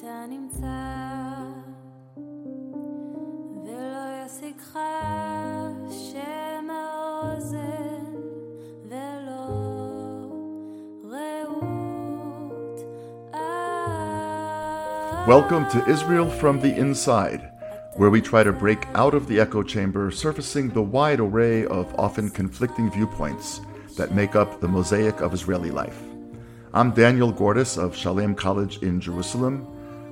אתה נמצא ולא ישיגך שם האוזן ולא רעות Welcome to Israel from the Inside, where we try to break out of the echo chamber, surfacing the wide array of often conflicting viewpoints that make up the mosaic of Israeli life. I'm Daniel Gordis of Shalem College in Jerusalem.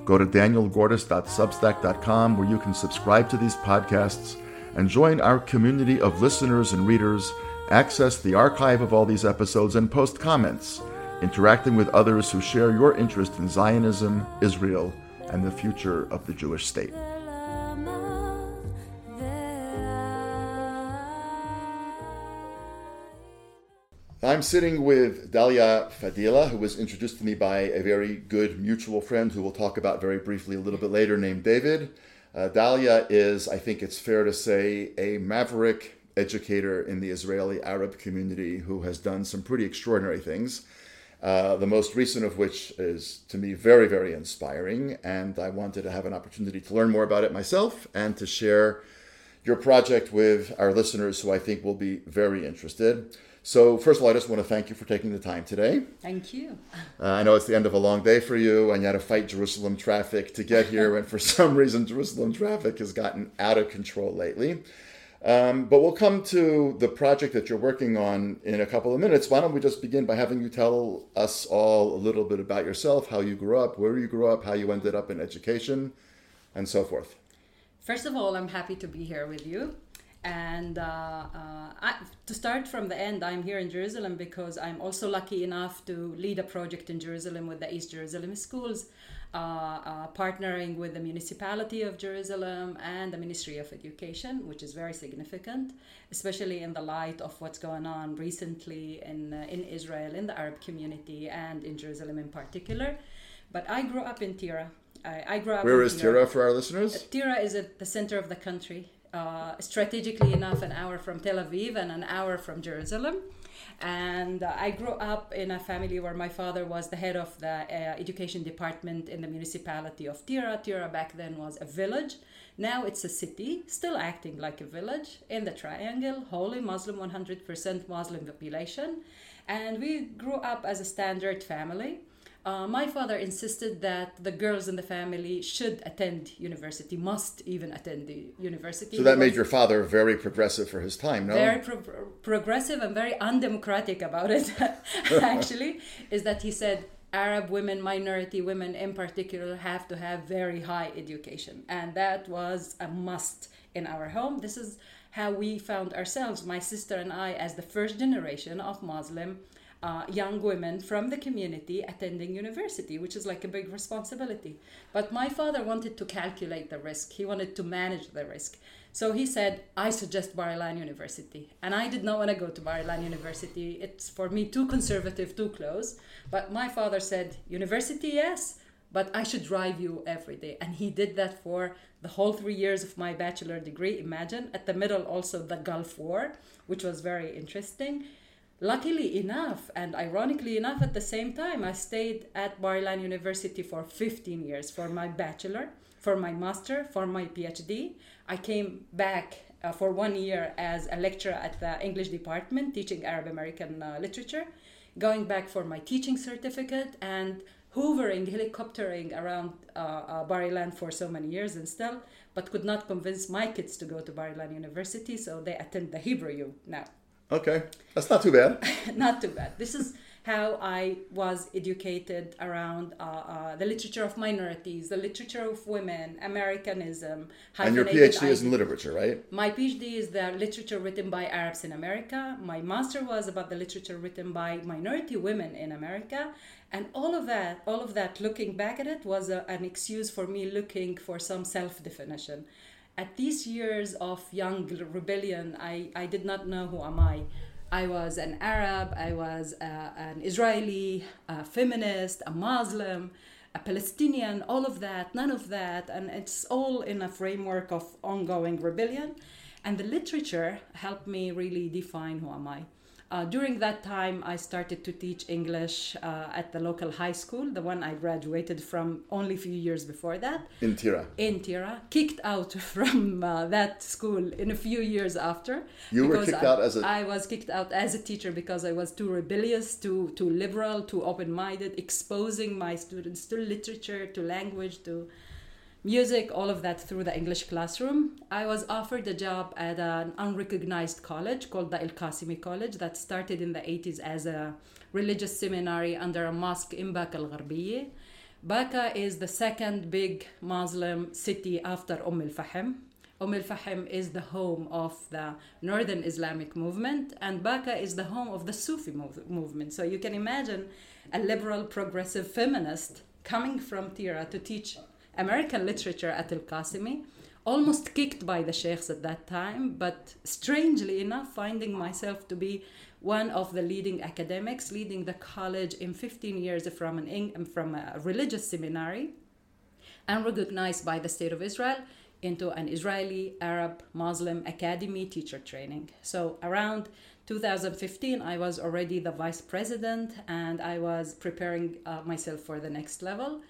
Go to danielgordis.substack.com where you can subscribe to these podcasts and join our community of listeners and readers, access the archive of all these episodes, and post comments, interacting with others who share your interest in Zionism, Israel, and the future of the Jewish state. Sitting with Dalia Fadila, who was introduced to me by a very good mutual friend who we'll talk about very briefly a little bit later, named David. Uh, Dalia is, I think it's fair to say, a maverick educator in the Israeli Arab community who has done some pretty extraordinary things. Uh, the most recent of which is, to me, very, very inspiring. And I wanted to have an opportunity to learn more about it myself and to share your project with our listeners who I think will be very interested. So, first of all, I just want to thank you for taking the time today. Thank you. Uh, I know it's the end of a long day for you, and you had to fight Jerusalem traffic to get here, and for some reason, Jerusalem traffic has gotten out of control lately. Um, but we'll come to the project that you're working on in a couple of minutes. Why don't we just begin by having you tell us all a little bit about yourself, how you grew up, where you grew up, how you ended up in education, and so forth. First of all, I'm happy to be here with you. And uh, uh, I, to start from the end, I'm here in Jerusalem because I'm also lucky enough to lead a project in Jerusalem with the East Jerusalem schools, uh, uh, partnering with the municipality of Jerusalem and the Ministry of Education, which is very significant, especially in the light of what's going on recently in, uh, in Israel, in the Arab community, and in Jerusalem in particular. But I grew up in Tira. I, I grew up Where is Tira for our listeners? Tira is at the center of the country, uh, strategically enough, an hour from Tel Aviv and an hour from Jerusalem. And uh, I grew up in a family where my father was the head of the uh, education department in the municipality of Tira. Tira back then was a village. Now it's a city, still acting like a village in the triangle, wholly Muslim, 100% Muslim population. And we grew up as a standard family. Uh, my father insisted that the girls in the family should attend university, must even attend the university. So that made your father very progressive for his time, no? very pro- pro- progressive and very undemocratic about it. actually, is that he said Arab women, minority women in particular, have to have very high education, and that was a must in our home. This is how we found ourselves, my sister and I, as the first generation of Muslim uh, young women from the community attending university, which is like a big responsibility. But my father wanted to calculate the risk, he wanted to manage the risk. So he said, I suggest Bar Ilan University. And I did not want to go to Bar Ilan University. It's for me too conservative, too close. But my father said, University, yes, but I should drive you every day. And he did that for the whole three years of my bachelor degree. Imagine at the middle, also the Gulf War, which was very interesting luckily enough and ironically enough at the same time i stayed at bar ilan university for 15 years for my bachelor for my master for my phd i came back uh, for one year as a lecturer at the english department teaching arab american uh, literature going back for my teaching certificate and hoovering helicoptering around uh, uh, bar ilan for so many years and still but could not convince my kids to go to bar ilan university so they attend the hebrew u now Okay, that's not too bad. not too bad. This is how I was educated around uh, uh, the literature of minorities, the literature of women, Americanism. And your PhD is in literature, right? My PhD is the literature written by Arabs in America. My master was about the literature written by minority women in America. And all of that, all of that, looking back at it, was a, an excuse for me looking for some self definition. At these years of young rebellion, I, I did not know who am I. I was an Arab, I was uh, an Israeli, a feminist, a Muslim, a Palestinian, all of that, none of that. And it's all in a framework of ongoing rebellion. And the literature helped me really define who am I. Uh, during that time, I started to teach English uh, at the local high school, the one I graduated from only a few years before that In Tira. in Tira, kicked out from uh, that school in a few years after. You were kicked I, out as a- I was kicked out as a teacher because I was too rebellious, too too liberal, too open-minded, exposing my students to literature, to language, to music, all of that through the English classroom. I was offered a job at an unrecognized college called the El Qasimi College that started in the 80s as a religious seminary under a mosque in Baka al Gharbiye. Baka is the second big Muslim city after Umm al Fahim. Umm al Fahim is the home of the Northern Islamic movement, and Baka is the home of the Sufi mov- movement. So you can imagine a liberal, progressive feminist coming from Tira to teach American literature at Al Qasimi, almost kicked by the sheikhs at that time, but strangely enough, finding myself to be one of the leading academics, leading the college in 15 years from, an, from a religious seminary and recognized by the State of Israel into an Israeli Arab Muslim Academy teacher training. So around 2015, I was already the vice president and I was preparing uh, myself for the next level.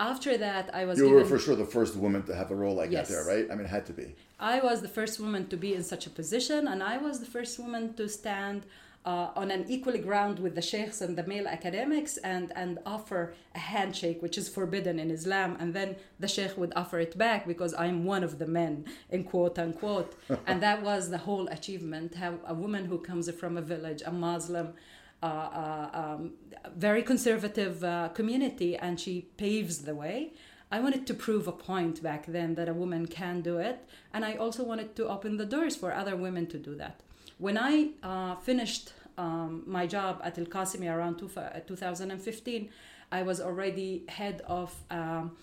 After that, I was You given, were for sure the first woman to have a role like Yes. that there, right? I mean, it had to be. I was the first woman to be in such a position, and I was the first woman to stand uh, on an equal ground with the sheikhs and the male academics and, and offer a handshake, which is forbidden in Islam. And then the sheikh would offer it back because I'm one of the men, in quote unquote. and that was the whole achievement how a woman who comes from a village, a Muslim, um, very conservative uh, community, and she paves the way. I wanted to prove a point back then that a woman can do it, and I also wanted to open the doors for other women to do that. When I uh, finished um, my job at El Qasimi around two, 2015, I was already head of um,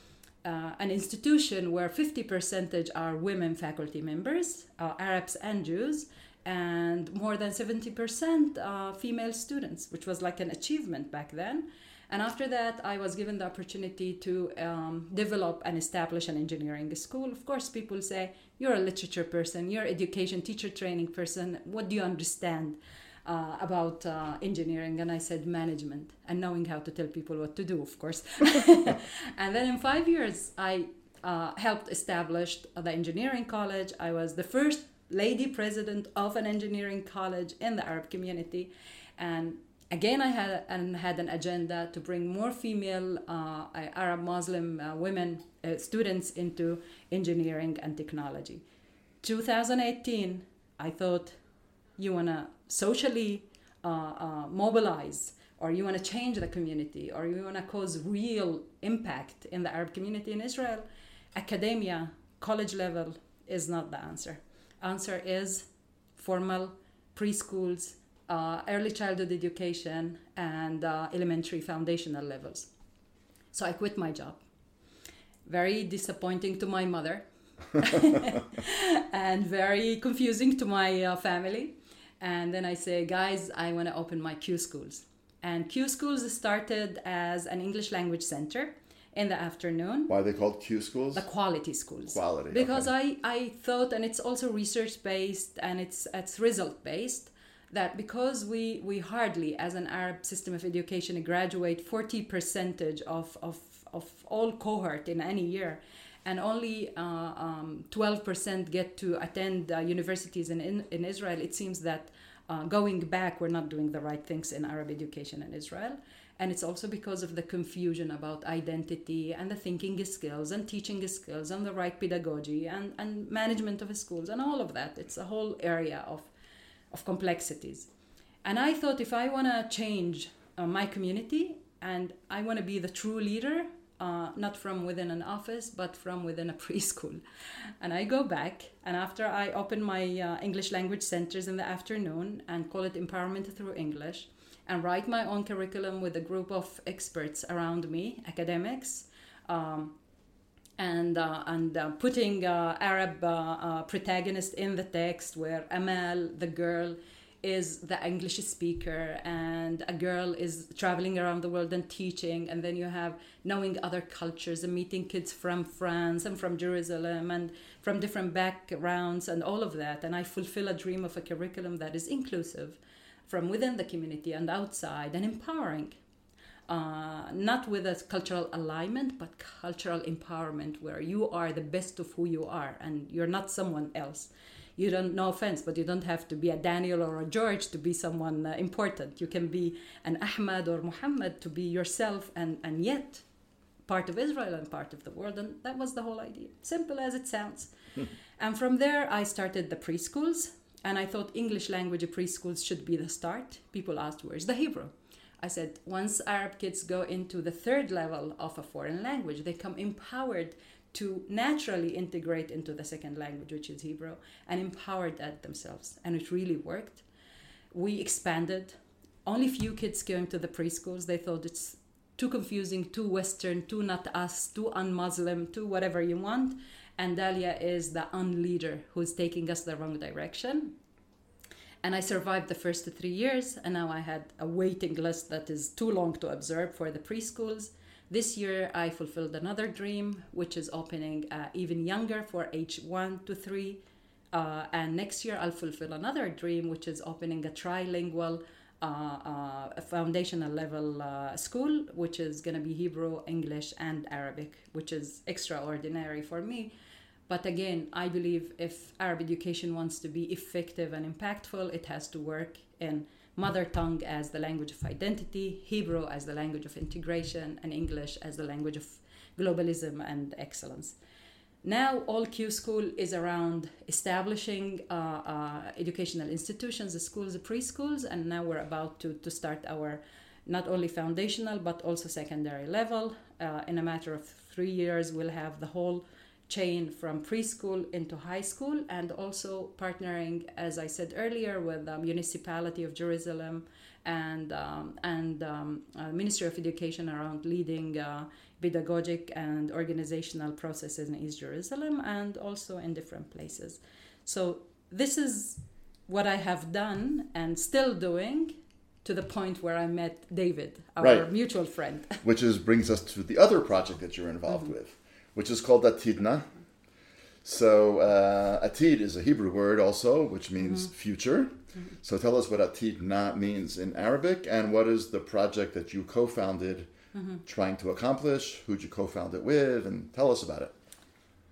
uh, an institution where 50 percentage are women faculty members, uh, Arabs and Jews, and more than 70% uh, female students, which was like an achievement back then. And after that, I was given the opportunity to um, develop and establish an engineering school. Of course, people say, You're a literature person, you're education, teacher training person. What do you understand uh, about uh, engineering? And I said, Management and knowing how to tell people what to do, of course. and then in five years, I uh, helped establish the engineering college. I was the first lady president of an engineering college in the Arab community. And again, I had, and had an agenda to bring more female uh, Arab Muslim uh, women uh, students into engineering and technology. 2018, I thought you want to socially uh, uh, mobilize or you want to change the community or you want to cause real impact in the Arab community in Israel, academia, college level is not the answer. Answer is formal preschools, uh, early childhood education, and uh, elementary foundational levels. So I quit my job. Very disappointing to my mother, and very confusing to my uh, family. And then I say, guys, I want to open my Q schools. And Q schools started as an English language center in the afternoon. Why are they called Q schools? The quality schools. Quality, Because okay. I, I thought, and it's also research based and it's it's result based, that because we we hardly, as an Arab system of education, graduate forty percentage of of of all cohort in any year, and only uh, um, 12% get to attend uh, universities in, in, in Israel, it seems that uh, going back, we're not doing the right things in Arab education in Israel. And it's also because of the confusion about identity and the thinking skills and teaching skills and the right pedagogy and, and management of schools and all of that. It's a whole area of, of complexities. And I thought if I want to change uh, my community and I want to be the true leader, uh, not from within an office, but from within a preschool. And I go back, and after I open my uh, English language centers in the afternoon and call it Empowerment Through English, and write my own curriculum with a group of experts around me, academics, um, and uh, and uh, putting uh, Arab uh, uh, protagonist in the text, where Amal, the girl, is the English speaker, and a girl is traveling around the world and teaching, and then you have knowing other cultures and meeting kids from France and from Jerusalem and from different backgrounds and all of that. And I fulfill a dream of a curriculum that is inclusive, from within the community and outside and empowering. Uh, not with a cultural alignment, but cultural empowerment, where you are the best of who you are and you're not someone else. You don't, no offense, but you don't have to be a Daniel or a George to be someone uh, important. You can be an Ahmad or Muhammad to be yourself and, and yet part of Israel and part of the world. And that was the whole idea. Simple as it sounds. and from there, I started the preschools. And I thought English language preschools should be the start. People asked, where's the Hebrew? I said, once Arab kids go into the third level of a foreign language, they come empowered to naturally integrate into the second language, which is Hebrew, and empowered that themselves. And it really worked. We expanded. Only few kids going to the preschools. They thought it's too confusing, too Western, too not us, too un-Muslim, too whatever you want. And Dalia is the unleader who's taking us the wrong direction. And I survived the first three years, and now I had a waiting list that is too long to observe for the preschools. This year, I fulfilled another dream, which is opening uh, even younger for age one to three. Uh, and next year, I'll fulfill another dream, which is opening a trilingual uh, uh, a foundational level uh, school, which is going to be Hebrew, English, and Arabic, which is extraordinary for me. But again, I believe if Arab education wants to be effective and impactful, it has to work in mother tongue as the language of identity, Hebrew as the language of integration, and English as the language of globalism and excellence. Now, all Q School is around establishing uh, uh, educational institutions, the schools, the preschools, and now we're about to, to start our not only foundational but also secondary level. Uh, in a matter of three years, we'll have the whole chain from preschool into high school and also partnering as i said earlier with the municipality of jerusalem and um, and um, uh, ministry of education around leading uh, pedagogic and organizational processes in east jerusalem and also in different places so this is what i have done and still doing to the point where i met david our Right. mutual friend Which is brings us to the other project that you're involved Mm-hmm. with, which is called Atidna. So uh, Atid is a Hebrew word also, which means Mm-hmm. future. So tell us what Atidna means in Arabic and what is the project that you co-founded Mm-hmm. trying to accomplish? Who'd you co-found it with? And tell us about it.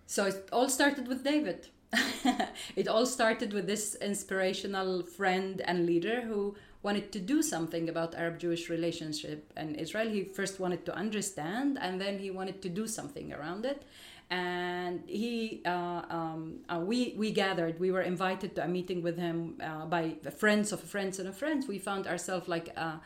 So it all started with David. it all started with this inspirational friend and leader who wanted to do something about Arab Jewish relationship and Israel. He first wanted to understand and then he wanted to do something around it. And he, uh, um, uh, we, we gathered, we were invited to a meeting with him uh, by friends of friends and friends. We found ourselves like uh,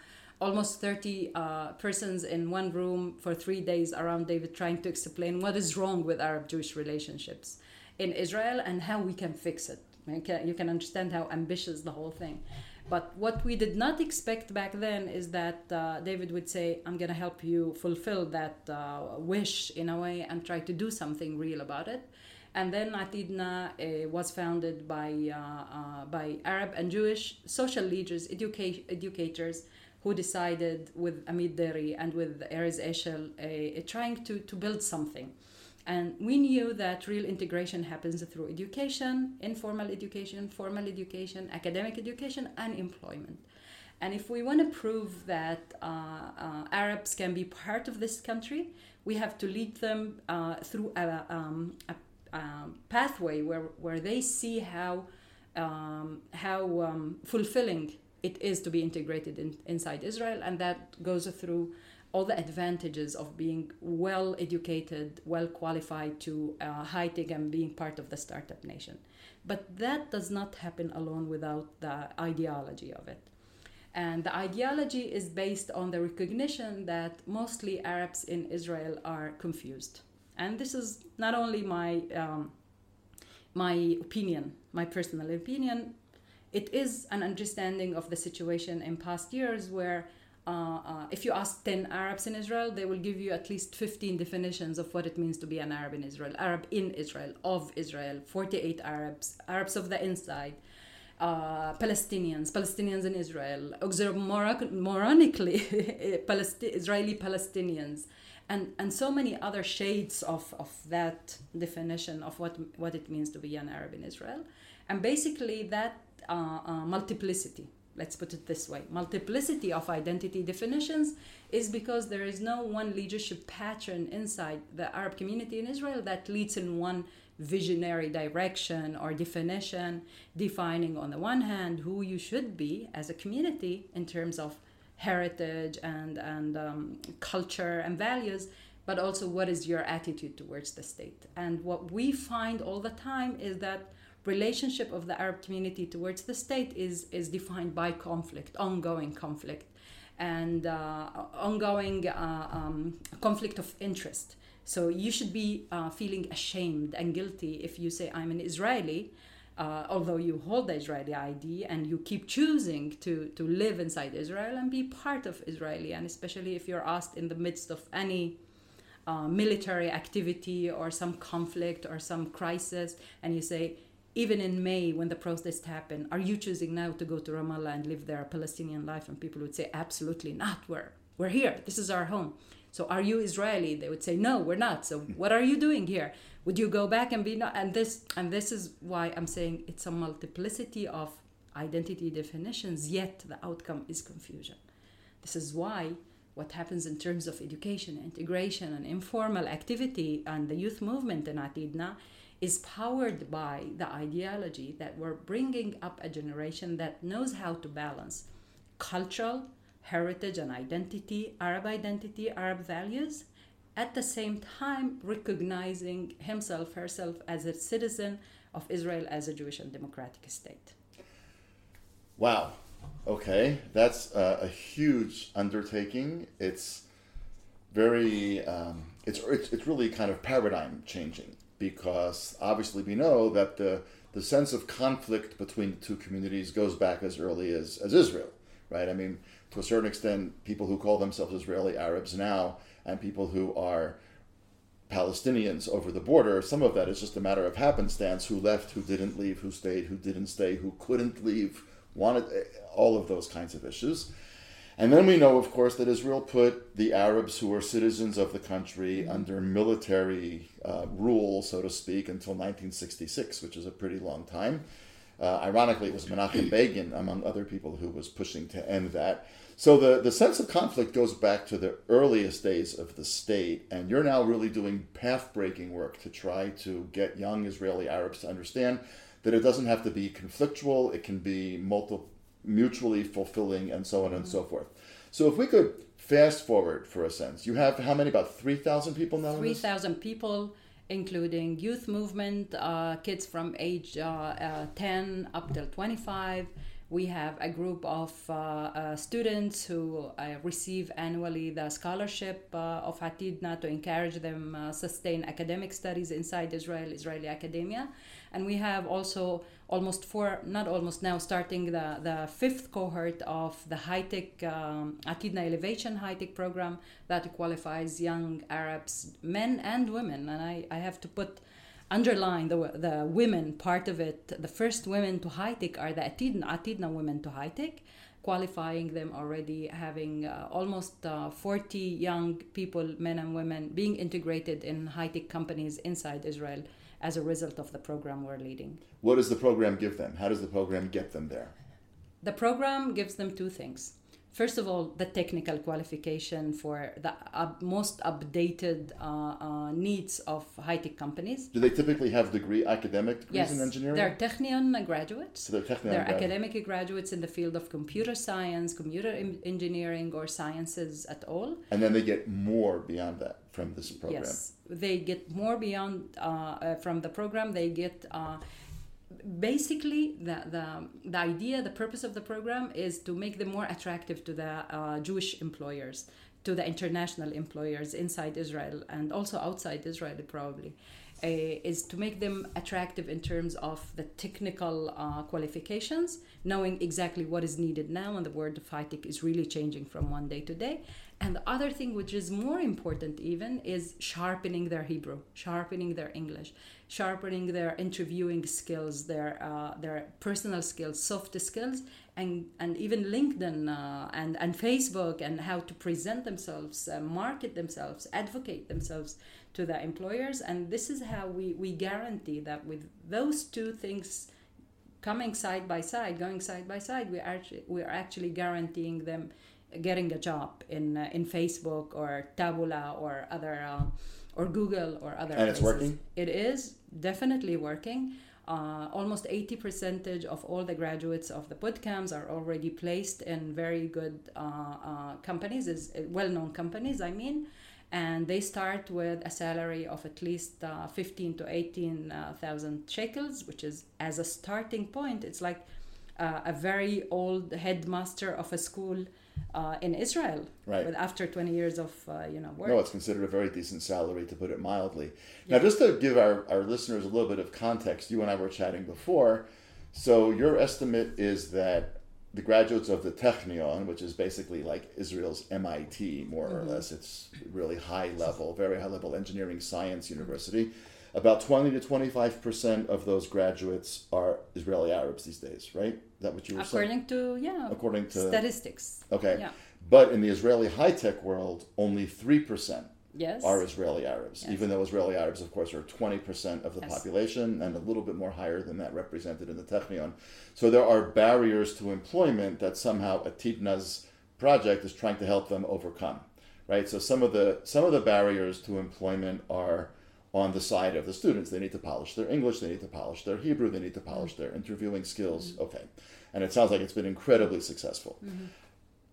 almost 30 uh, persons in one room for three days around David trying to explain what is wrong with Arab Jewish relationships in Israel and how we can fix it. You can, you can understand how ambitious the whole thing. But what we did not expect back then is that uh, David would say, I'm going to help you fulfill that uh, wish in a way and try to do something real about it. And then Atidna uh, was founded by, uh, uh, by Arab and Jewish social leaders, educa- educators, who decided with Amit Deri and with Erez Eshel uh, trying to, to build something. And we knew that real integration happens through education, informal education, formal education, academic education, and employment. And if we want to prove that uh, uh, Arabs can be part of this country, we have to lead them uh, through a, um, a, um, pathway where, where they see how, um, how um, fulfilling it is to be integrated in, inside Israel, and that goes through all the advantages of being well educated, well qualified to uh, high tech and being part of the startup nation. But that does not happen alone without the ideology of it. And the ideology is based on the recognition that mostly Arabs in Israel are confused. And this is not only my, um, my opinion, my personal opinion, it is an understanding of the situation in past years where uh, uh, if you ask 10 Arabs in Israel, they will give you at least 15 definitions of what it means to be an Arab in Israel. Arab in Israel, of Israel, 48 Arabs, Arabs of the inside, uh, Palestinians, Palestinians in Israel, oxymoronically, Palesti- Israeli Palestinians, and, and so many other shades of, of that definition of what, what it means to be an Arab in Israel. And basically, that uh, uh, multiplicity let's put it this way multiplicity of identity definitions is because there is no one leadership pattern inside the Arab community in Israel that leads in one visionary direction or definition, defining on the one hand who you should be as a community in terms of heritage and, and um, culture and values, but also what is your attitude towards the state. And what we find all the time is that relationship of the Arab community towards the state is, is defined by conflict, ongoing conflict, and uh, ongoing uh, um, conflict of interest. So you should be uh, feeling ashamed and guilty if you say, I'm an Israeli, uh, although you hold the Israeli ID and you keep choosing to, to live inside Israel and be part of Israeli, and especially if you're asked in the midst of any uh, military activity or some conflict or some crisis, and you say, even in May when the protests happen, are you choosing now to go to Ramallah and live there a Palestinian life? And people would say, absolutely not. We're, we're here. This is our home. So are you Israeli? They would say, no, we're not. So hmm. what are you doing here? Would you go back and be not? And this, and this is why I'm saying it's a multiplicity of identity definitions, yet the outcome is confusion. This is why what happens in terms of education, integration, and informal activity and the youth movement in Atidna is powered by the ideology that we're bringing up a generation that knows how to balance cultural heritage and identity, Arab identity, Arab values, at the same time recognizing himself, herself as a citizen of Israel as a Jewish and democratic state. Wow. Okay, that's a, a huge undertaking. It's very, um, it's, it's, it's really kind of paradigm changing because obviously we know that the, the sense of conflict between the two communities goes back as early as, as Israel, right? I mean, to a certain extent, people who call themselves Israeli Arabs now and people who are Palestinians over the border, some of that is just a matter of happenstance who left, who didn't leave, who stayed, who didn't stay, who couldn't leave, wanted eh, all of those kinds of issues. And then we know, of course, that Israel put the Arabs who were citizens of the country mm-hmm. under military uh, rule, so to speak, until 1966, which is a pretty long time. Uh, ironically, it was Menachem Begin, among other people, who was pushing to end that. So the, the sense of conflict goes back to the earliest days of the state, and you're now really doing path breaking work to try to get young Israeli Arabs to understand that it doesn't have to be conflictual, it can be multi, mutually fulfilling, and so on and so forth. So if we could fast forward for a sense, you have how many? About 3,000 people now? 3,000 people including youth movement, uh, kids from age uh, uh, 10 up till 25. We have a group of uh, uh, students who uh, receive annually the scholarship of Atidna to encourage them sustain academic studies inside Israel, Israeli academia. And we have also almost four, not almost now, starting the, the fifth cohort of the high tech um, Atidna Elevation high tech program that qualifies young Arabs, men and women. And I, I have to put underline the, the women part of it. The first women to high tech are the Atidna, Atidna women to high tech, qualifying them already, having uh, almost uh, 40 young people, men and women, being integrated in high tech companies inside Israel as a result of the program we're leading. What does the program give them? How does the program get them there? The program gives them two things. First of all, the technical qualification for the most updated uh, uh, needs of high tech companies. Do they typically have degree academic degrees yes, in engineering? They're Technion graduates. So they're Technion They're academic graduates in the field of computer science, computer engineering, or sciences at all. And then they get more beyond that from this program. Yes, they get more beyond uh, uh from the program. They get uh, basically the, the, the idea the purpose of the program is to make them more attractive to the uh, jewish employers to the international employers inside israel and also outside israel probably uh, is to make them attractive in terms of the technical uh, qualifications knowing exactly what is needed now and the world of high is really changing from one day to day and the other thing, which is more important even, is sharpening their Hebrew, sharpening their English, sharpening their interviewing skills, their uh, their personal skills, soft skills, and and even LinkedIn uh, and and Facebook and how to present themselves, uh, market themselves, advocate themselves to the employers. And this is how we we guarantee that with those two things coming side by side, going side by side, we are we are actually guaranteeing them getting a job in uh, in Facebook or Taboola or other uh, or Google or other. And it's working? It is definitely working. Uh, almost 80 percentage of all the graduates of the bootcamps are already placed in very good uh, uh, companies, is well-known companies. I mean, and they start with a salary of at least uh, 15 to 18 uh, shekels, which is as a starting point. It's like uh, a very old headmaster of a school uh, in Israel, Right. With after 20 years of uh, you know work. No, it's considered a very decent salary, to put it mildly. Now, just to give our, our listeners a little bit of context, you and I were chatting before. So, your estimate is that the graduates of the Technion, which is basically like Israel's MIT, more or less, it's really high level, very high level engineering science university. About 20 to 25% of those graduates are Israeli Arabs these days, right? Is that what you were saying? according to yeah According to- statistics. Okay. Yeah. But in the Israeli high tech world, only 3% Yes. are Israeli Arabs, Yes. even though Israeli Arabs, of course, are 20% of the Yes. population and a little bit more higher than that represented in the Technion. So there are barriers to employment that somehow Atidna's project is trying to help them overcome, right? So some of the some of the barriers to employment are on the side of the students. They need to polish their English, they need to polish their Hebrew, they need to polish their interviewing skills. Mm-hmm. Okay. And it sounds like it's been incredibly successful. Mm-hmm.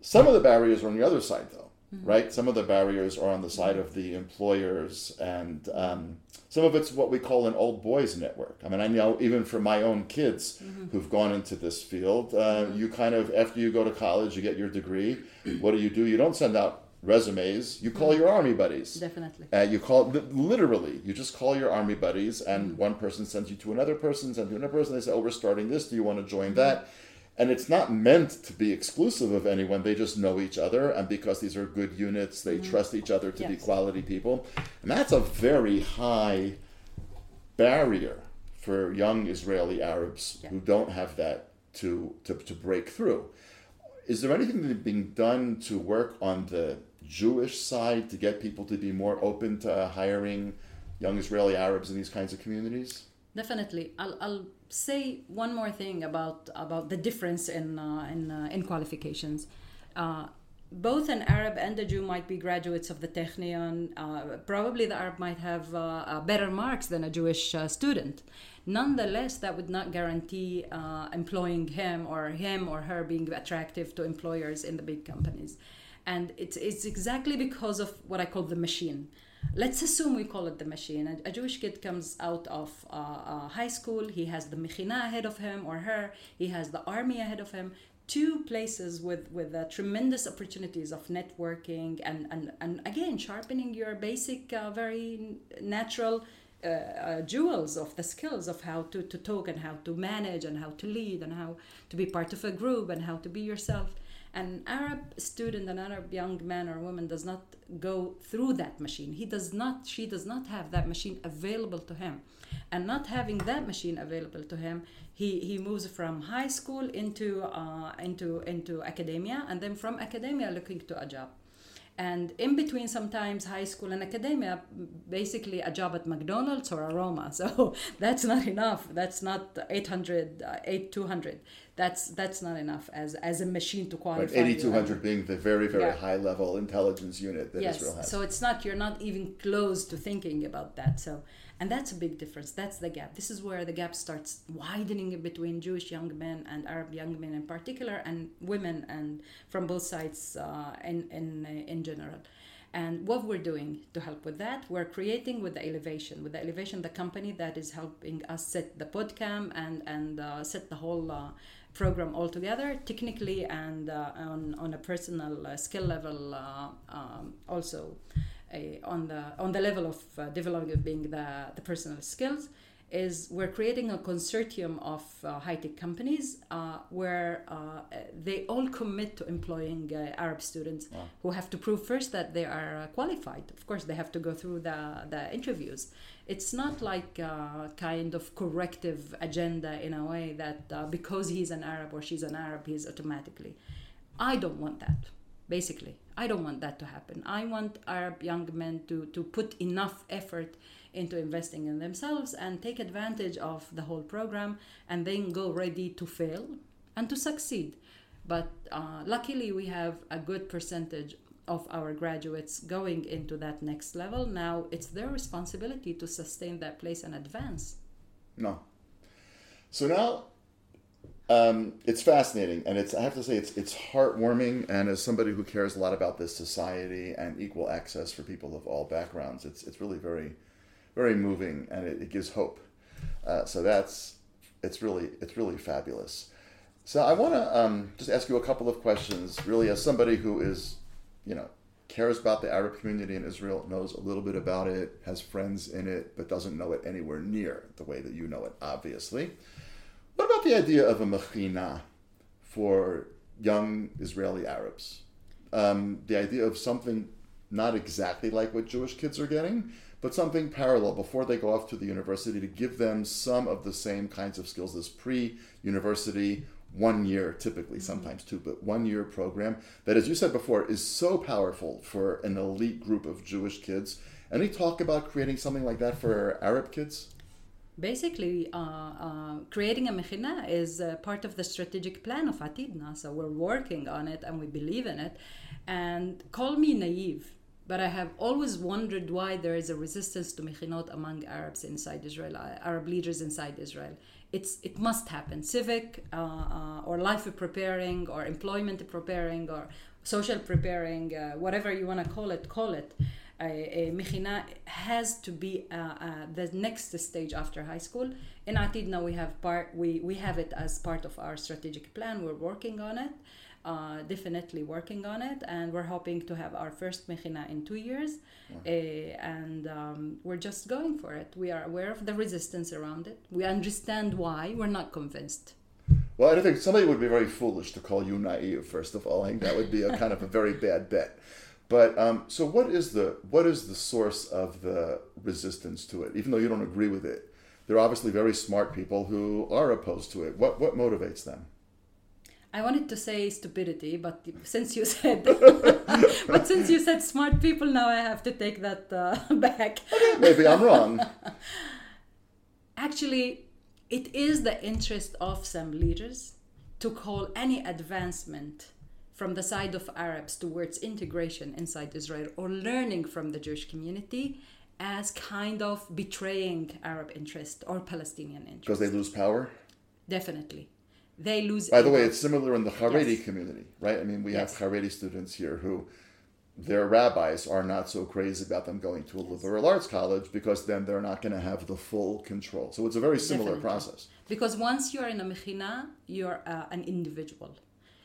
Some of the barriers are on the other side, though, mm-hmm. right? Some of the barriers are on the side of the employers, and um, some of it's what we call an old boys network. I mean, I know even for my own kids who've gone into this field, uh, you kind of, after you go to college, you get your degree. What do you do? You don't send out resumes, you call mm. your army buddies. Definitely. Uh, you call li- literally, you just call your army buddies, and mm. one person sends you to another person, sends you to another person. They say, "Oh, we're starting this. Do you want to join mm. that?" And it's not meant to be exclusive of anyone. They just know each other, and because these are good units, they mm-hmm. trust each other to be quality people, and that's a very high barrier for young Israeli Arabs Yeah. who don't have that to, to to break through. Is there anything that being done to work on the Jewish side to get people to be more open to hiring young Israeli Arabs in these kinds of communities? Definitely. I'll, I'll say one more thing about about the difference in uh, in uh, in qualifications. Uh, both an Arab and a Jew might be graduates of the Technion. Uh, probably the Arab might have uh, uh, better marks than a Jewish uh, student. Nonetheless, that would not guarantee uh, employing him or him or her being attractive to employers in the big companies. And it's, it's exactly because of what I call the machine. Let's assume we call it the machine. A, a Jewish kid comes out of uh, uh, high school, he has the mechina ahead of him or her, he has the army ahead of him. Two places with, with uh, tremendous opportunities of networking and, and, and again, sharpening your basic, uh, very natural uh, uh, jewels of the skills of how to, to talk and how to manage and how to lead and how to be part of a group and how to be yourself. An Arab student, an Arab young man or woman does not go through that machine. He does not, she does not have that machine available to him. And not having that machine available to him, he, he moves from high school into, uh, into, into academia and then from academia looking to a job and in between sometimes high school and academia basically a job at mcdonald's or aroma so that's not enough that's not 800 uh, 8200 that's that's not enough as as a machine to Right, qualify 8200 being the very, very Yeah. high level intelligence unit that yes Israel has. so it's not you're not even close to thinking about that so and that's a big difference that's the gap this is where the gap starts widening between jewish young men and arab young men in particular and women and from both sides uh, in, in, uh, in general and what we're doing to help with that we're creating with the elevation with the elevation the company that is helping us set the bootcamp and and uh, set the whole uh, program altogether technically and uh, on, on a personal uh, skill level uh, um, also on the on the level of developing the, the personal skills is we're creating a consortium of uh, high-tech companies uh, where uh, they all commit to employing uh, Arab students who have to prove first that they are uh, qualified. Of course, they have to go through the, the interviews. It's not like a kind of corrective agenda in a way that uh, because he's an Arab or she's an Arab, he's automatically. I don't want that. Basically, I don't want that to happen. I want Arab young men to, to put enough effort into investing in themselves and take advantage of the whole program and then go ready to fail and to succeed. But uh, luckily, we have a good percentage of our graduates going into that next level. Now it's their responsibility to sustain that place and advance. No. So now um, it's fascinating, and it's I have to say it's it's heartwarming. And as somebody who cares a lot about this society and equal access for people of all backgrounds, it's it's really very, very moving, and it, it gives hope. Uh, so that's it's really it's really fabulous. So I want to um, just ask you a couple of questions, really, as somebody who is, you know, cares about the Arab community in Israel, knows a little bit about it, has friends in it, but doesn't know it anywhere near the way that you know it, obviously. What about the idea of a mechina for young Israeli Arabs? Um, the idea of something not exactly like what Jewish kids are getting, but something parallel before they go off to the university to give them some of the same kinds of skills as pre university, one year typically, sometimes two, but one year program that, as you said before, is so powerful for an elite group of Jewish kids. Any talk about creating something like that for Arab kids? Basically, uh, uh, creating a mechina is uh, part of the strategic plan of Atidna. So we're working on it and we believe in it. And call me naive, but I have always wondered why there is a resistance to mechinot among Arabs inside Israel, uh, Arab leaders inside Israel. It's, it must happen. Civic uh, uh, or life preparing or employment preparing or social preparing, uh, whatever you want to call it, call it a, mechina has to be uh, uh, the next stage after high school. In Atidna, we have part we, we have it as part of our strategic plan. We're working on it, uh, definitely working on it, and we're hoping to have our first mechina in two years. Uh, and um, we're just going for it. We are aware of the resistance around it. We understand why. We're not convinced. Well, I don't think somebody would be very foolish to call you naive. First of all, I think that would be a kind of a very bad bet. But um, so, what is the what is the source of the resistance to it? Even though you don't agree with it, there are obviously very smart people who are opposed to it. What what motivates them? I wanted to say stupidity, but since you said, but since you said smart people, now I have to take that uh, back. Maybe I'm wrong. Actually, it is the interest of some leaders to call any advancement from the side of Arabs towards integration inside Israel or learning from the Jewish community as kind of betraying Arab interest or Palestinian interest. Because they lose power? Definitely. They lose. By the way, it's similar in the Haredi Yes. community, right? I mean, we Yes. have Haredi students here who their rabbis are not so crazy about them going to a liberal arts college because then they're not going to have the full control. So it's a very similar Definitely. process. Because once you're in a mechina, you're uh, an individual.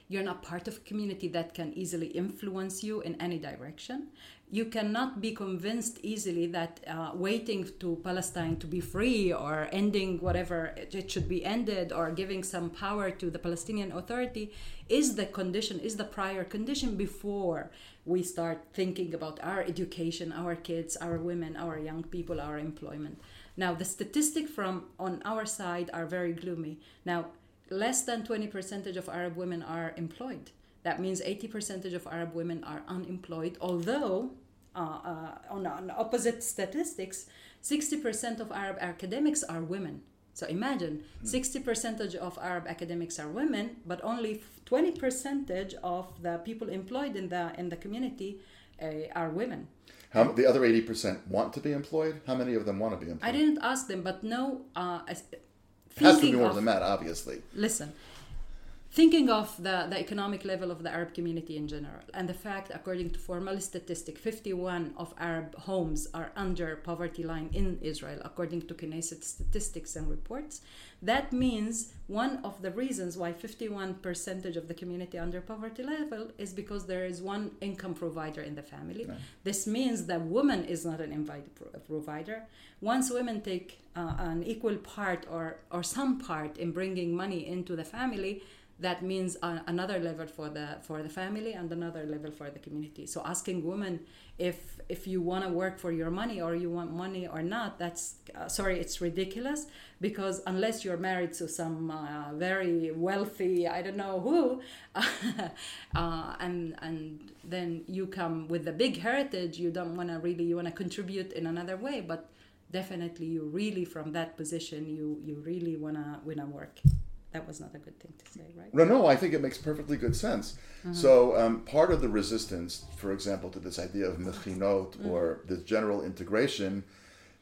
You're not part of a community that can easily influence you in any direction. You cannot be convinced easily that uh, waiting to Palestine to be free or ending whatever it should be ended or giving some power to the Palestinian Authority is the condition, is the prior condition before we start thinking about our education, our kids, our women, our young people, our employment. Now, the statistics from on our side are very gloomy. Now, less than 20% of Arab women are employed. That means 80% of Arab women are unemployed, although on, on opposite statistics, 60 percent of Arab academics are women. So imagine 60 percentage of Arab academics are women, but only 20 percentage of the people employed in the in the community uh, are women. How the other eighty percent want to be employed? How many of them want to be employed? I didn't ask them, but no. Uh, It has to be more of- than that, obviously. listen thinking of the, the economic level of the arab community in general and the fact according to formal statistic 51 of arab homes are under poverty line in israel according to knesset statistics and reports. That means one of the reasons why 51 percentage of the community under poverty level is because there is one income provider in the family. This means that woman is not an invited pro- provider. Once women take uh, an equal part or or some part in bringing money into the family that means uh, another level for the for the family and another level for the community. So asking women if if you want to work for your money or you want money or not that's uh, sorry it's ridiculous because unless you're married to some uh, very wealthy i don't know who uh, and and then you come with a big heritage you don't want to really you want to contribute in another way but definitely you really from that position you you really want to want to work that was not a good thing to say, right? No, no, I think it makes perfectly good sense. Mm-hmm. So, um, part of the resistance, for example, to this idea of mechinot mm-hmm. or this general integration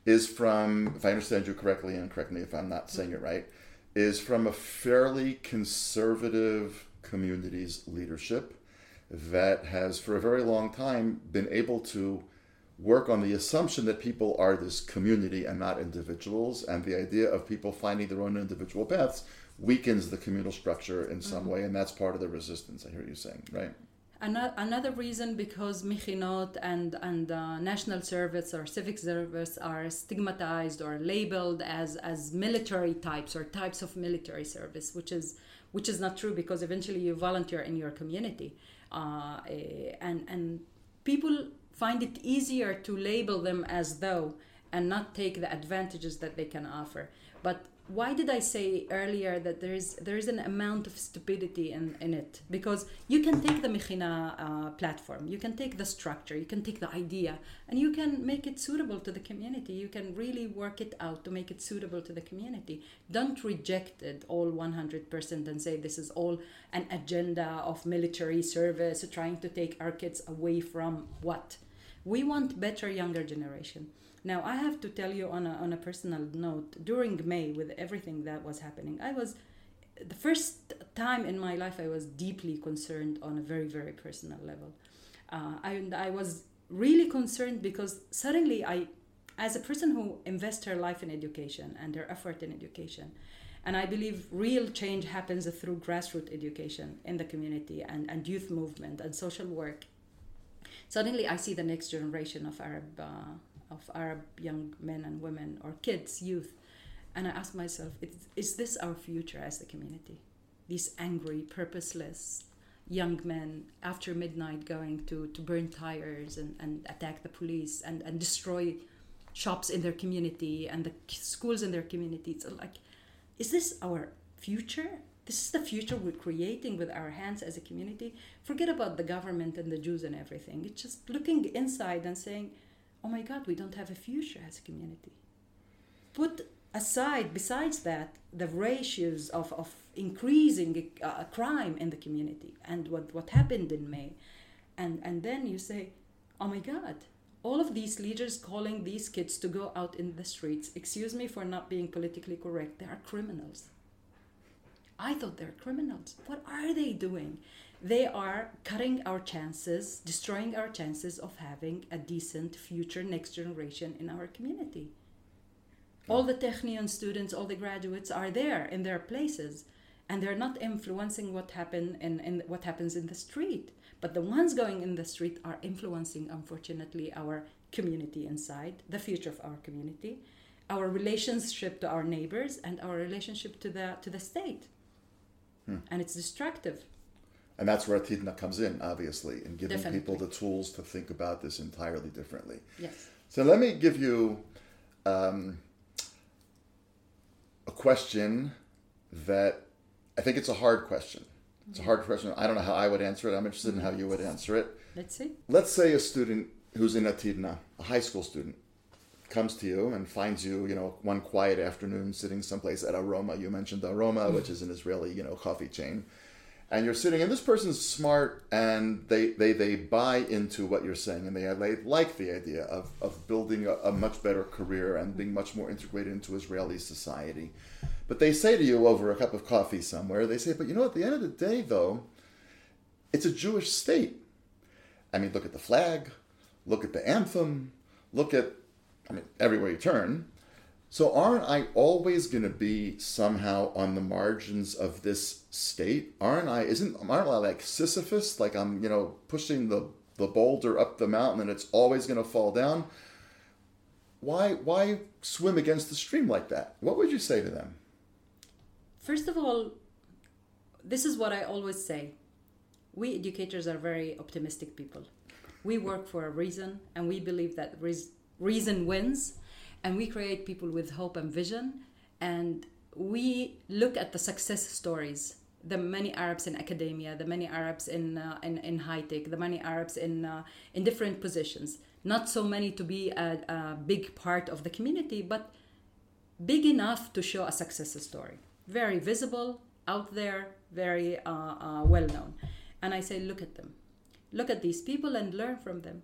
is from, if I understand you correctly, and correct me if I'm not saying it right, is from a fairly conservative community's leadership that has, for a very long time, been able to work on the assumption that people are this community and not individuals, and the idea of people finding their own individual paths weakens the communal structure in some mm-hmm. way, and that's part of the resistance. I hear you saying, right? Another reason because mechinot and and uh, national service or civic service are stigmatized or labeled as as military types or types of military service, which is which is not true because eventually you volunteer in your community, uh, eh, and and people find it easier to label them as though and not take the advantages that they can offer. But why did I say earlier that there is there is an amount of stupidity in, in it? Because you can take the Mechina uh, platform, you can take the structure, you can take the idea, and you can make it suitable to the community. You can really work it out to make it suitable to the community. Don't reject it all 100% and say this is all an agenda of military service, trying to take our kids away from what? We want better younger generation now, I have to tell you on a, on a personal note, during May, with everything that was happening, I was the first time in my life I was deeply concerned on a very, very personal level. Uh, I, I was really concerned because suddenly I, as a person who invests her life in education and her effort in education, and I believe real change happens through grassroots education in the community and, and youth movement and social work. Suddenly, I see the next generation of Arab uh, of Arab young men and women or kids, youth. And I ask myself, is, is this our future as a community? These angry, purposeless young men after midnight going to, to burn tires and, and attack the police and, and destroy shops in their community and the schools in their community. So like, is this our future? This is the future we're creating with our hands as a community. Forget about the government and the Jews and everything. It's just looking inside and saying, oh my God, we don't have a future as a community. Put aside, besides that, the ratios of, of increasing uh, crime in the community and what, what happened in May. And, and then you say, oh my God, all of these leaders calling these kids to go out in the streets, excuse me for not being politically correct, they are criminals. I thought they're criminals. What are they doing? They are cutting our chances, destroying our chances of having a decent future next generation in our community. All the Technion students, all the graduates are there in their places, and they're not influencing what happen in, in what happens in the street. But the ones going in the street are influencing, unfortunately, our community inside, the future of our community, our relationship to our neighbors, and our relationship to the to the state. Hmm. And it's destructive. And that's where Atidna comes in, obviously, in giving Definitely. people the tools to think about this entirely differently. Yes. So let me give you um, a question that I think it's a hard question. It's a hard question. I don't know how I would answer it. I'm interested in how you would answer it. Let's see. Let's say a student who's in Atidna, a high school student, comes to you and finds you, you know, one quiet afternoon sitting someplace at Aroma. You mentioned Aroma, which is an Israeli, you know, coffee chain and you're sitting and this person's smart and they they, they buy into what you're saying and they, like the idea of, of building a, a much better career and being much more integrated into israeli society. But they say to you over a cup of coffee somewhere they say but you know at the end of the day though it's a jewish state. I mean look at the flag look at the anthem look at i mean everywhere you turn so aren't I always going to be somehow on the margins of this state? Aren't I? Isn't aren't I like Sisyphus? Like I'm, you know, pushing the the boulder up the mountain and it's always going to fall down. Why why swim against the stream like that? What would you say to them? First of all, this is what I always say. We educators are very optimistic people. We work for a reason, and we believe that reason wins, and we create people with hope and vision. And we look at the success stories the many Arabs in academia, the many Arabs in uh, in, in high tech, the many Arabs in uh, in different positions. Not so many to be a, a big part of the community, but big enough to show a success story. Very visible, out there, very uh, uh, well known. And I say, look at them. Look at these people and learn from them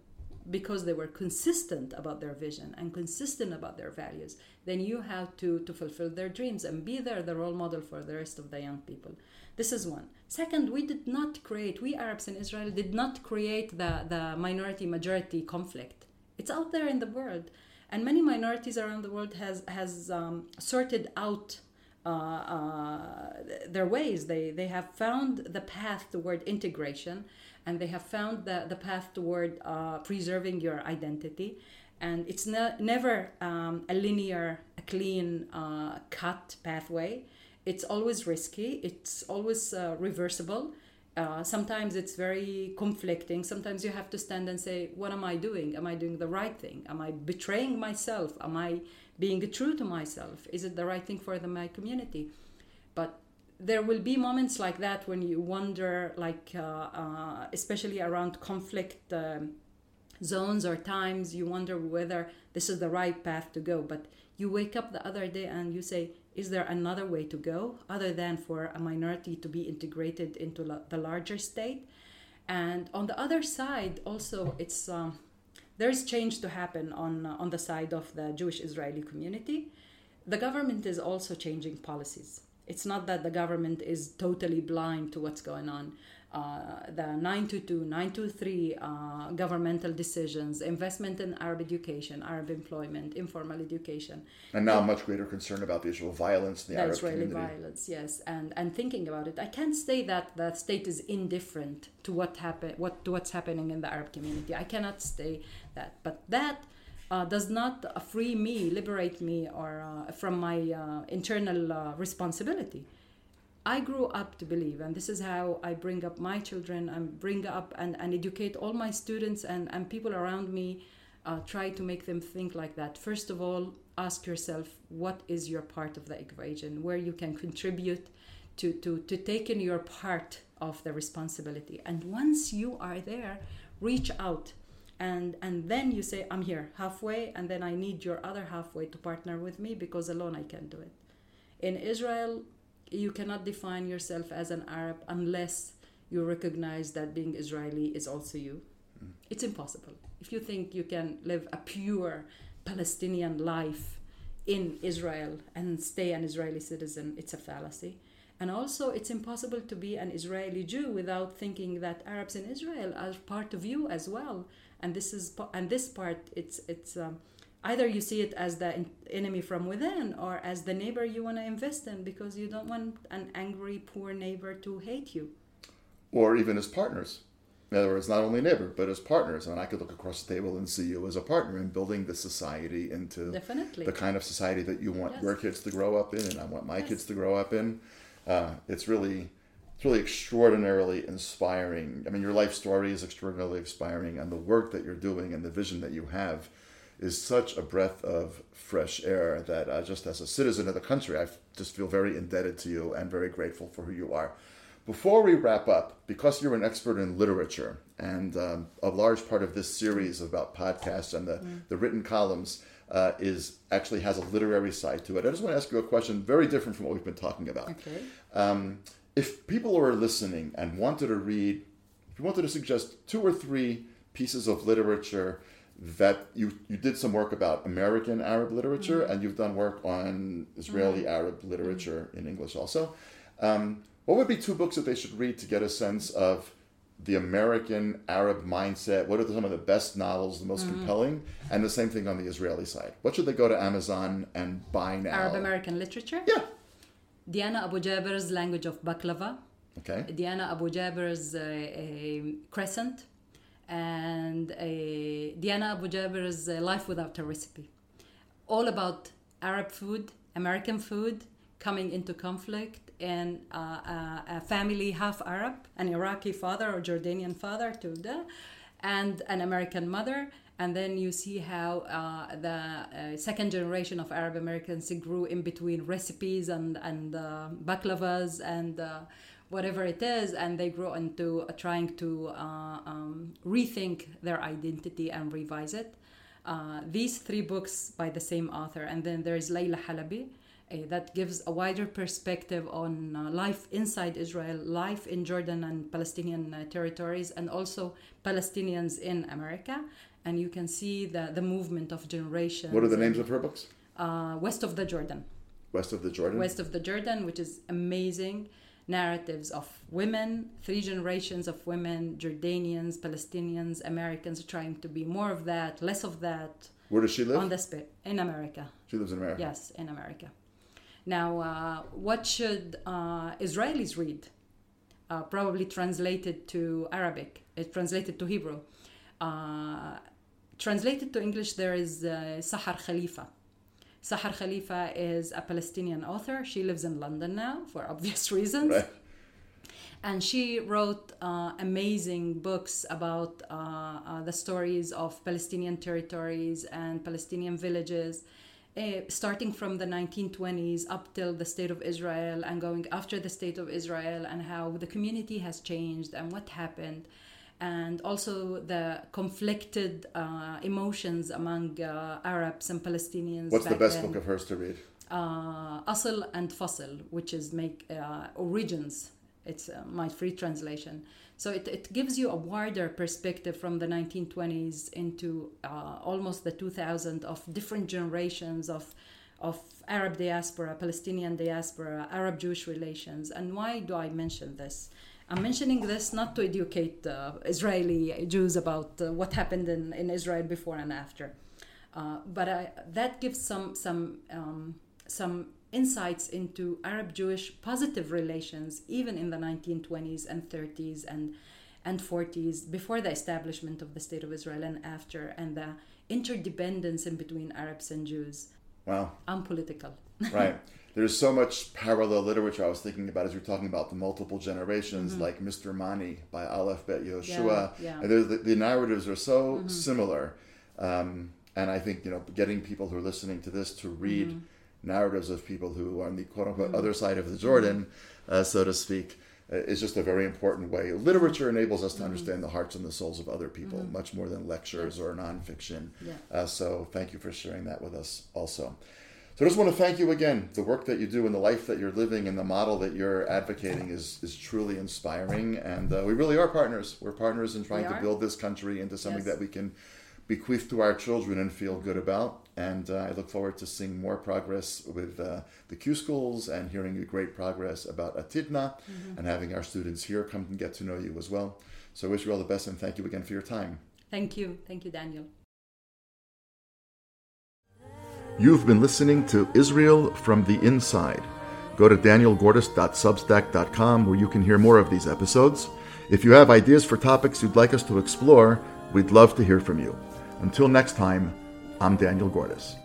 because they were consistent about their vision and consistent about their values. Then you have to, to fulfill their dreams and be there, the role model for the rest of the young people. This is one. Second, we did not create, we Arabs in Israel did not create the, the minority majority conflict. It's out there in the world. And many minorities around the world has, has um, sorted out uh, uh, their ways. They, they have found the path toward integration and they have found the, the path toward uh, preserving your identity. And it's ne- never um, a linear, a clean uh, cut pathway. It's always risky, it's always uh, reversible. Uh, sometimes it's very conflicting. Sometimes you have to stand and say, What am I doing? Am I doing the right thing? Am I betraying myself? Am I being true to myself? Is it the right thing for the, my community? There will be moments like that when you wonder, like, uh, uh, especially around conflict um, zones or times, you wonder whether this is the right path to go. But you wake up the other day and you say, is there another way to go other than for a minority to be integrated into la- the larger state? And on the other side, also, it's um, there is change to happen on uh, on the side of the Jewish Israeli community. The government is also changing policies. It's not that the government is totally blind to what's going on. Uh, the 922, 923 uh, governmental decisions, investment in Arab education, Arab employment, informal education. And now much greater concern about the issue of violence in the The Arab Israeli community. violence, yes, and and thinking about it, I can't say that the state is indifferent to what happen, what to what's happening in the Arab community. I cannot say that, but that uh, does not free me, liberate me, or uh, from my uh, internal uh, responsibility. I grew up to believe, and this is how I bring up my children and bring up and, and educate all my students and, and people around me. Uh, try to make them think like that. First of all, ask yourself what is your part of the equation, where you can contribute to, to, to take in your part of the responsibility. And once you are there, reach out. And, and then you say, I'm here halfway, and then I need your other halfway to partner with me because alone I can't do it. In Israel, you cannot define yourself as an Arab unless you recognize that being Israeli is also you. Mm. It's impossible. If you think you can live a pure Palestinian life in Israel and stay an Israeli citizen, it's a fallacy. And also, it's impossible to be an Israeli Jew without thinking that Arabs in Israel are part of you as well. And this is and this part, it's it's um, either you see it as the enemy from within or as the neighbor you want to invest in because you don't want an angry, poor neighbor to hate you. Or even as partners. In other words, not only neighbor, but as partners. And I could look across the table and see you as a partner in building the society into Definitely. the kind of society that you want Yes. your kids to grow up in, and I want my Yes. kids to grow up in. Uh, it's really, it's really extraordinarily inspiring. I mean, your life story is extraordinarily inspiring, and the work that you're doing and the vision that you have is such a breath of fresh air that uh, just as a citizen of the country, I just feel very indebted to you and very grateful for who you are. Before we wrap up, because you're an expert in literature, and um, a large part of this series about podcasts and the, the written columns uh, is actually has a literary side to it. I just want to ask you a question very different from what we've been talking about. Okay. Um, if people are listening and wanted to read, if you wanted to suggest two or three pieces of literature that you, you did some work about American Arab literature mm-hmm. and you've done work on Israeli mm-hmm. Arab mm-hmm. literature in English also, um, what would be two books that they should read to get a sense of the American Arab mindset? What are some of the best novels, the most compelling? And the same thing on the Israeli side. What should they go to Amazon and buy now? Arab American literature. Yeah. Diana Abu Jaber's Language of Baklava. Okay. Diana Abu Jaber's uh, uh, Crescent. And uh, Diana Abu Jaber's uh, Life Without a Recipe. All about Arab food, American food coming into conflict and uh, a, a family half Arab, an Iraqi father or Jordanian father to the, and an American mother. And then you see how uh, the uh, second generation of Arab Americans grew in between recipes and and uh, baklavas and uh, whatever it is, and they grow into uh, trying to uh, um, rethink their identity and revise it. These three books by the same author, and then there's Laila Halaby. Uh, that gives a wider perspective on life inside Israel, life in Jordan and Palestinian territories, and also Palestinians in America. And you can see the, the movement of generations. What are the names of her books? Uh, West of the Jordan. West of the Jordan. West of the Jordan, which is amazing narratives of women, three generations of women, Jordanians, Palestinians, Americans trying to be more of that, less of that Where does she live? on the spit in America. she lives in America. Yes, in America. Now, uh, what should uh, Israelis read? Uh, probably translated to Arabic. It's translated to Hebrew. Uh, translated to English, there is uh, Sahar Khalifa. Sahar Khalifa is a Palestinian author. She lives in London now for obvious reasons. Right. And she wrote uh, amazing books about uh, uh, the stories of Palestinian territories and Palestinian villages, eh, starting from the 1920s up till the State of Israel and going after the State of Israel and how the community has changed and what happened. And also the conflicted uh, emotions among uh, Arabs and Palestinians. What's the best then book of hers to read? uh, Asl and Fasl, which is make uh, origins. It's uh, my free translation. So it, it gives you a wider perspective from the 1920s into uh, almost the 2000 of different generations of of Arab diaspora, Palestinian diaspora, Arab Jewish relations. And why do I mention this? I'm mentioning this not to educate uh, Israeli Jews about uh, what happened in, in Israel before and after, uh, but I, that gives some some um, some insights into Arab Jewish positive relations, even in the 1920s and 30s and and 40s, before the establishment of the State of Israel and after, and the interdependence in between Arabs and Jews. Wow. I'm political. right. There's so much parallel literature I was thinking about as you're talking about the multiple generations, like Mr. Mani by Aleph Bet Yehoshua. Mm-hmm. Yeah, yeah. Mm-hmm. And the, the narratives are so similar. Um, and I think, you know, getting people who are listening to this to read Mm-hmm. narratives of people who are on the quote unquote other side of the Jordan, uh, so to speak, uh, is just a very important way. Literature enables us to Mm-hmm. understand the hearts and the souls of other people much more than lectures or nonfiction. Yeah. Uh, so thank you for sharing that with us also. So I just want to thank you again. The work that you do and the life that you're living and the model that you're advocating is, is truly inspiring. And uh, we really are partners. We're partners in trying to build this country into something Yes. that we can bequeath to our children and feel good about. And uh, I look forward to seeing more progress with uh, the Q schools and hearing your great progress about Atidna Mm-hmm. and having our students here come and get to know you as well. So I wish you all the best and thank you again for your time. Thank you. Thank you, Daniel. You've been listening to Israel from the Inside. Go to danielgordis.substack.com where you can hear more of these episodes. If you have ideas for topics you'd like us to explore, we'd love to hear from you. Until next time, I'm Daniel Gordis.